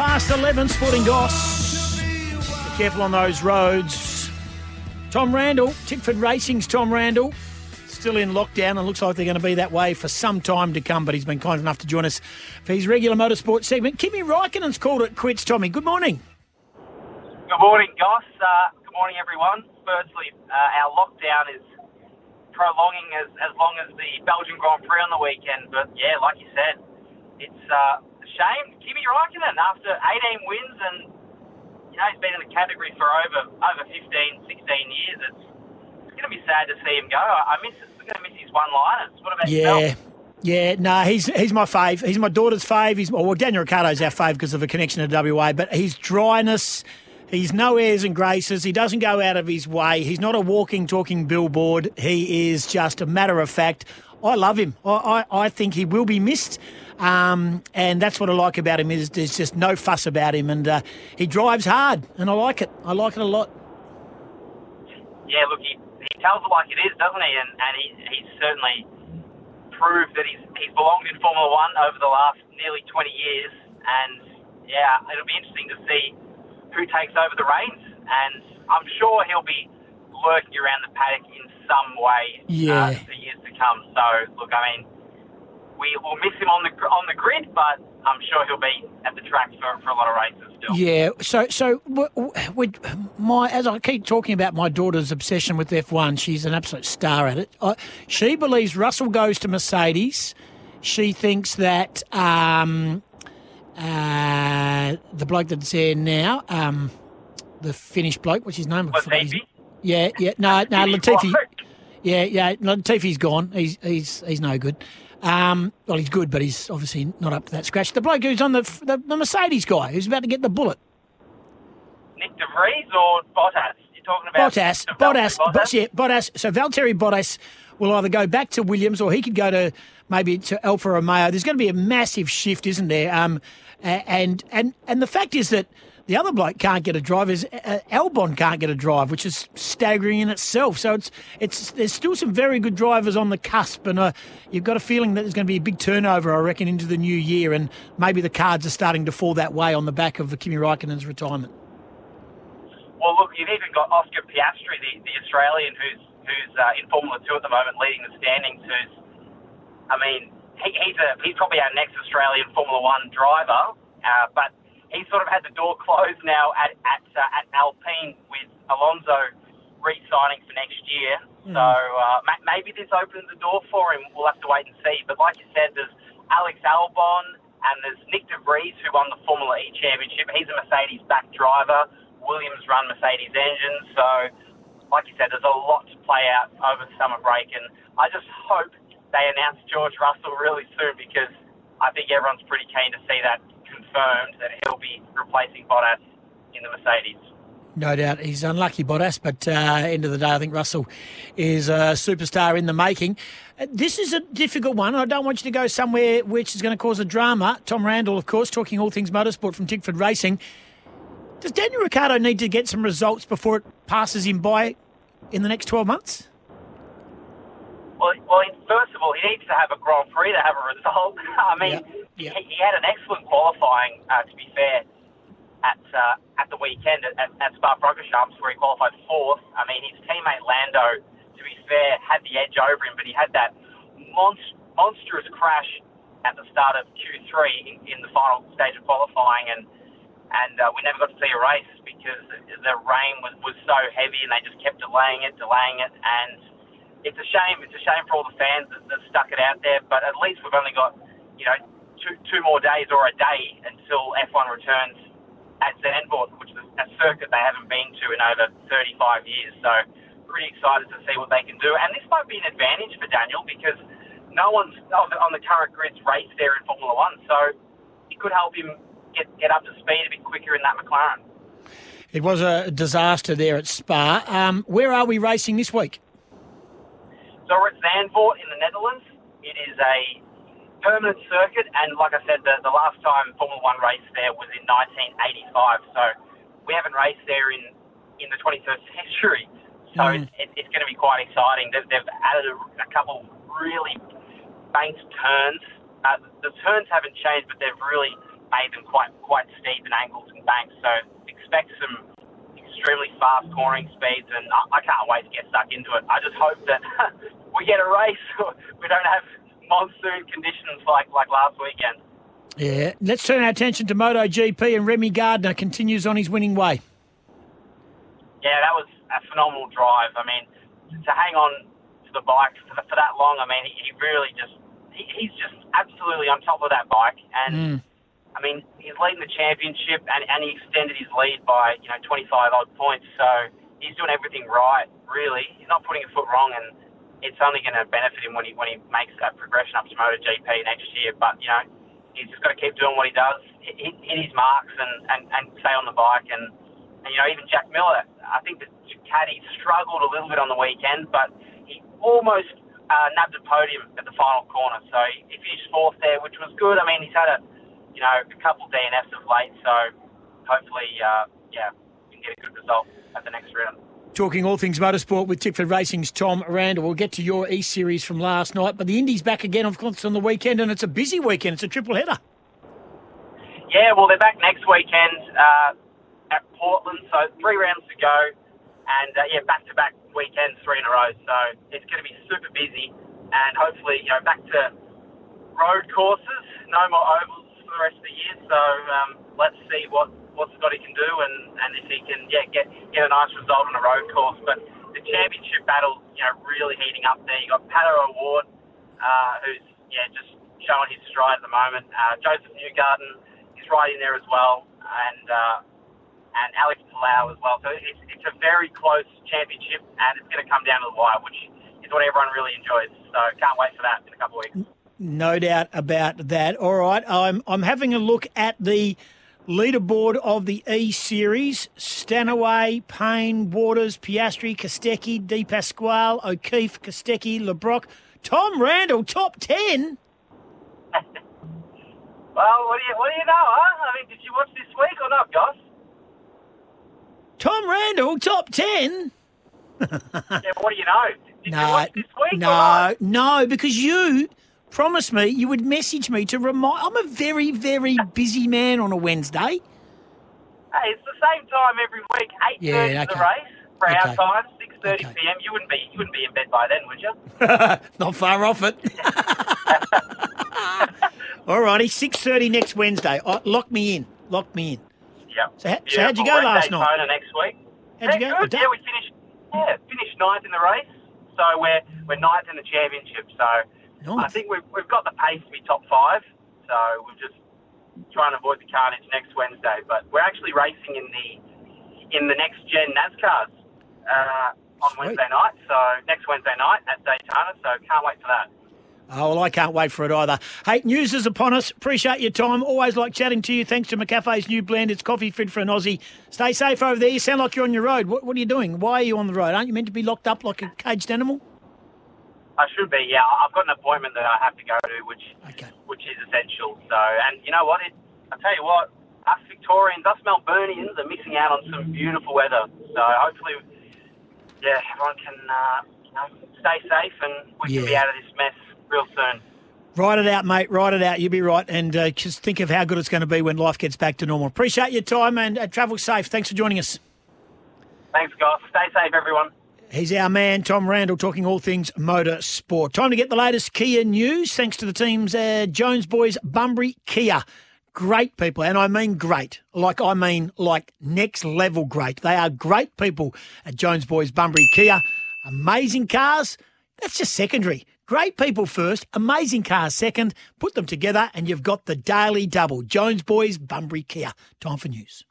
past 11, Sporting Goss. Be careful on those roads. Tom Randle, Tickford Racing's Tom Randle, still in lockdown and looks like they're going to be that way for some time to come, but he's been kind enough to join us for his regular motorsport segment. Kimi Raikkonen's called it quits, Tommy. Good morning. Good morning, Goss. Uh, good morning, everyone. Firstly, uh, our lockdown is prolonging as, as long as the Belgian Grand Prix on the weekend, but yeah, like you said, it's uh, shame. Kimi Raikkonen, after 18 wins and you know, he's been in the category for over over 15, 16 years. It's, it's going to be sad to see him go. I, I miss. I'm going to miss his one-liners. What about Yeah. yourself? Yeah, no, he's he's my fave. He's my daughter's fave. He's well, Daniel Ricciardo's our fave because of a connection to WA. But his dryness, he's no airs and graces. He doesn't go out of his way. He's not a walking, talking billboard. He is just a matter of fact. I love him. I I, I think he will be missed. Um, and that's what I like about him is there's just no fuss about him, and uh, he drives hard, and I like it. I like it a lot. Yeah, look, he, he tells it like it is, doesn't he? And, and he, he's certainly proved that he's, he's belonged in Formula One over the last nearly 20 years. And yeah, it'll be interesting to see who takes over the reins. And I'm sure he'll be lurking around the paddock in some way Yeah. uh, for years to come. So, look, I mean, we will miss him on the on the grid, but I'm sure he'll be at the track for, for a lot of races still. Yeah. So, so w- w- with my as I keep talking about my daughter's obsession with F1, she's an absolute star at it. I, she believes Russell goes to Mercedes. She thinks that um, uh, the bloke that's there now, um, the Finnish bloke, what's his name? Latifi? Yeah, yeah. No, no, Latifi. Yeah, yeah. Latifi's gone. He's he's he's no good. Um, well, he's good, but he's obviously not up to that scratch. The bloke who's on the the, the Mercedes guy who's about to get the bullet. Nyck De Vries or Bottas? You're talking about Bottas, Bottas, but yeah, Bottas. So Valtteri Bottas will either go back to Williams or he could go to maybe to Alfa Romeo. There's going to be a massive shift, isn't there? Um, and and and the fact is that the other bloke can't get a drive. Is uh, Albon can't get a drive, which is staggering in itself. So it's it's there's still some very good drivers on the cusp, and uh, you've got a feeling that there's going to be a big turnover, I reckon, into the new year, and maybe the cards are starting to fall that way on the back of Kimi Raikkonen's retirement. Well, look, you've even got Oscar Piastri, the, the Australian who's who's uh, in Formula Two at the moment, leading the standings. Who's, I mean, he, he's a he's probably our next Australian Formula One driver, uh, but he's sort of had the door closed now at at, uh, at Alpine with Alonso re-signing for next year. So uh, ma- maybe this opens the door for him. We'll have to wait and see. But like you said, there's Alex Albon and there's Nyck De Vries who won the Formula E championship. He's a Mercedes back driver. Williams run Mercedes engines. So, like you said, there's a lot to play out over the summer break, and I just hope they announce George Russell really soon because I think everyone's pretty keen to see that confirmed that he'll be replacing Bottas in the Mercedes. No doubt. He's unlucky, Bottas, but uh, end of the day, I think Russell is a superstar in the making. Uh, This is a difficult one. I don't want you to go somewhere which is going to cause a drama. Tom Randle, of course, talking all things motorsport from Tickford Racing. Does Daniel Ricciardo need to get some results before it passes him by in the next 12 months? Well, well, first of all, he needs to have a Grand Prix to have a result. I mean, Yeah, yeah. He, he had an excellent qualifying, uh, to be fair, at uh, at the weekend at, at, at Spa-Francorchamps where he qualified fourth. I mean, his teammate Lando, to be fair, had the edge over him, but he had that monst- monstrous crash at the start of Q3 in, in the final stage of qualifying, and and uh, we never got to see a race because the rain was, was so heavy and they just kept delaying it, delaying it, and it's a shame. It's a shame for all the fans that, that stuck it out there. But at least we've only got, you know, two two more days or a day until F1 returns at Zandvoort, which is a circuit they haven't been to in over 35 years. So pretty excited to see what they can do. And this might be an advantage for Daniel because no one's on the, on the current grid's raced there in Formula One, so it could help him get get up to speed a bit quicker in that McLaren. It was a disaster there at Spa. Um, where are we racing this week? So we're at Zandvoort in the Netherlands. It is a permanent circuit, and like I said, the, the last time Formula One raced there was in 1985. So we haven't raced there in in the 21st century. So Mm. it's, it, it's going to be quite exciting. They've, they've added a, a couple really banked turns. Uh, the turns haven't changed, but they've really made them quite quite steep in angles and banks. So expect some extremely fast cornering speeds, and I, I can't wait to get stuck into it. I just hope that we get a race. we don't have monsoon conditions like like last weekend. Yeah, let's turn our attention to MotoGP, and Remy Gardner continues on his winning way. Yeah, that was a phenomenal drive. I mean, to hang on to the bike for, for that long, I mean, he, he really just he, he's just absolutely on top of that bike, and mm. I mean, he's leading the championship, and, and he extended his lead by you know 25 odd points. So he's doing everything right. Really, he's not putting a foot wrong, and it's only going to benefit him when he when he makes that progression up to MotoGP next year. But you know, he's just got to keep doing what he does, hit, hit his marks, and, and, and stay on the bike. And, and you know, even Jack Miller, I think the caddy struggled a little bit on the weekend, but he almost uh, nabbed a podium at the final corner. So he, he finished fourth there, which was good. I mean, he's had a you know a couple DNFs of late, so hopefully, uh, yeah, we can get a good result at the next round. Talking all things motorsport with Tickford Racing's Tom Randle. We'll get to your E Series from last night, but the Indy's back again, of course, on the weekend, and it's a busy weekend. It's a triple header. Yeah, well, they're back next weekend uh, at Portland, so three rounds to go, and uh, yeah, back to back weekends, three in a row. So it's going to be super busy, and hopefully, you know, back to road courses, no more ovals for the rest of the year. So um, let's see what what Scotty can do and, and if he can yeah get get a nice result on a road course. But the championship battle's you know, really heating up there. You got Pato O'Ward, uh, who's yeah just showing his stride at the moment. Uh, Joseph Newgarden is right in there as well, and uh, and Alex Palou as well. So it's it's a very close championship, and it's going to come down to the wire, which is what everyone really enjoys. So can't wait for that in a couple of weeks. No doubt about that. All right, I'm I'm having a look at the leaderboard of the E Series. Stanaway, Payne, Waters, Piastri, Kostecki, De Pasquale, O'Keefe, Kostecki, Le Brocq. Tom Randle, top 10. well, what do, you, what do you know, huh? I mean, did you watch this week or not, Goss? Tom Randle, top 10. yeah, what do you know? Did no, you watch this week no, no, because you promised me you would message me to remind. I'm a very, very busy man on a Wednesday. Hey, it's the same time every week, eight yeah, thirty okay. the race for okay. our time, six thirty okay. p.m. You wouldn't be you wouldn't be in bed by then, would you? Not far off it. All righty, six thirty next Wednesday. Oh, lock me in. Lock me in. Yep. So, so how'd you go last night? next week. How'd yeah, you go? Good. Yeah, we finished. Yeah, finished ninth in the race. So we're we're ninth in the championship. So Nice. I think we've, we've got the pace to be top five, so we're just trying to avoid the carnage next Wednesday. But we're actually racing in the in the next gen NASCARs uh, on Sweet. Wednesday night. So next Wednesday night at Daytona. So can't wait for that. Oh, well, I can't wait for it either. Hey, news is upon us. Appreciate your time. Always like chatting to you. Thanks to McCafe's new blend. It's coffee fit for an Aussie. Stay safe over there. You sound like you're on your road. What, what are you doing? Why are you on the road? Aren't you meant to be locked up like a caged animal? I should be. Yeah, I've got an appointment that I have to go to, which okay. which is essential. So, and you know what? It, I tell you what, us Victorians, us Melburnians, are missing out on some beautiful weather. So hopefully, yeah, everyone can uh, you know, stay safe and we yeah. can be out of this mess real soon. Write it out, mate. Write it out. You'll be right. And uh, just think of how good it's going to be when life gets back to normal. Appreciate your time and uh, travel safe. Thanks for joining us. Thanks, guys. Stay safe, everyone. He's our man, Tom Randle, talking all things motor sport. Time to get the latest Kia news, thanks to the team's uh, Jones Boys Bunbury Kia. Great people, and I mean great. Like, I mean like next level great. They are great people at Jones Boys Bunbury Kia. Amazing cars, that's just secondary. Great people first, amazing cars second. Put them together, and you've got the daily double. Jones Boys Bunbury Kia. Time for news.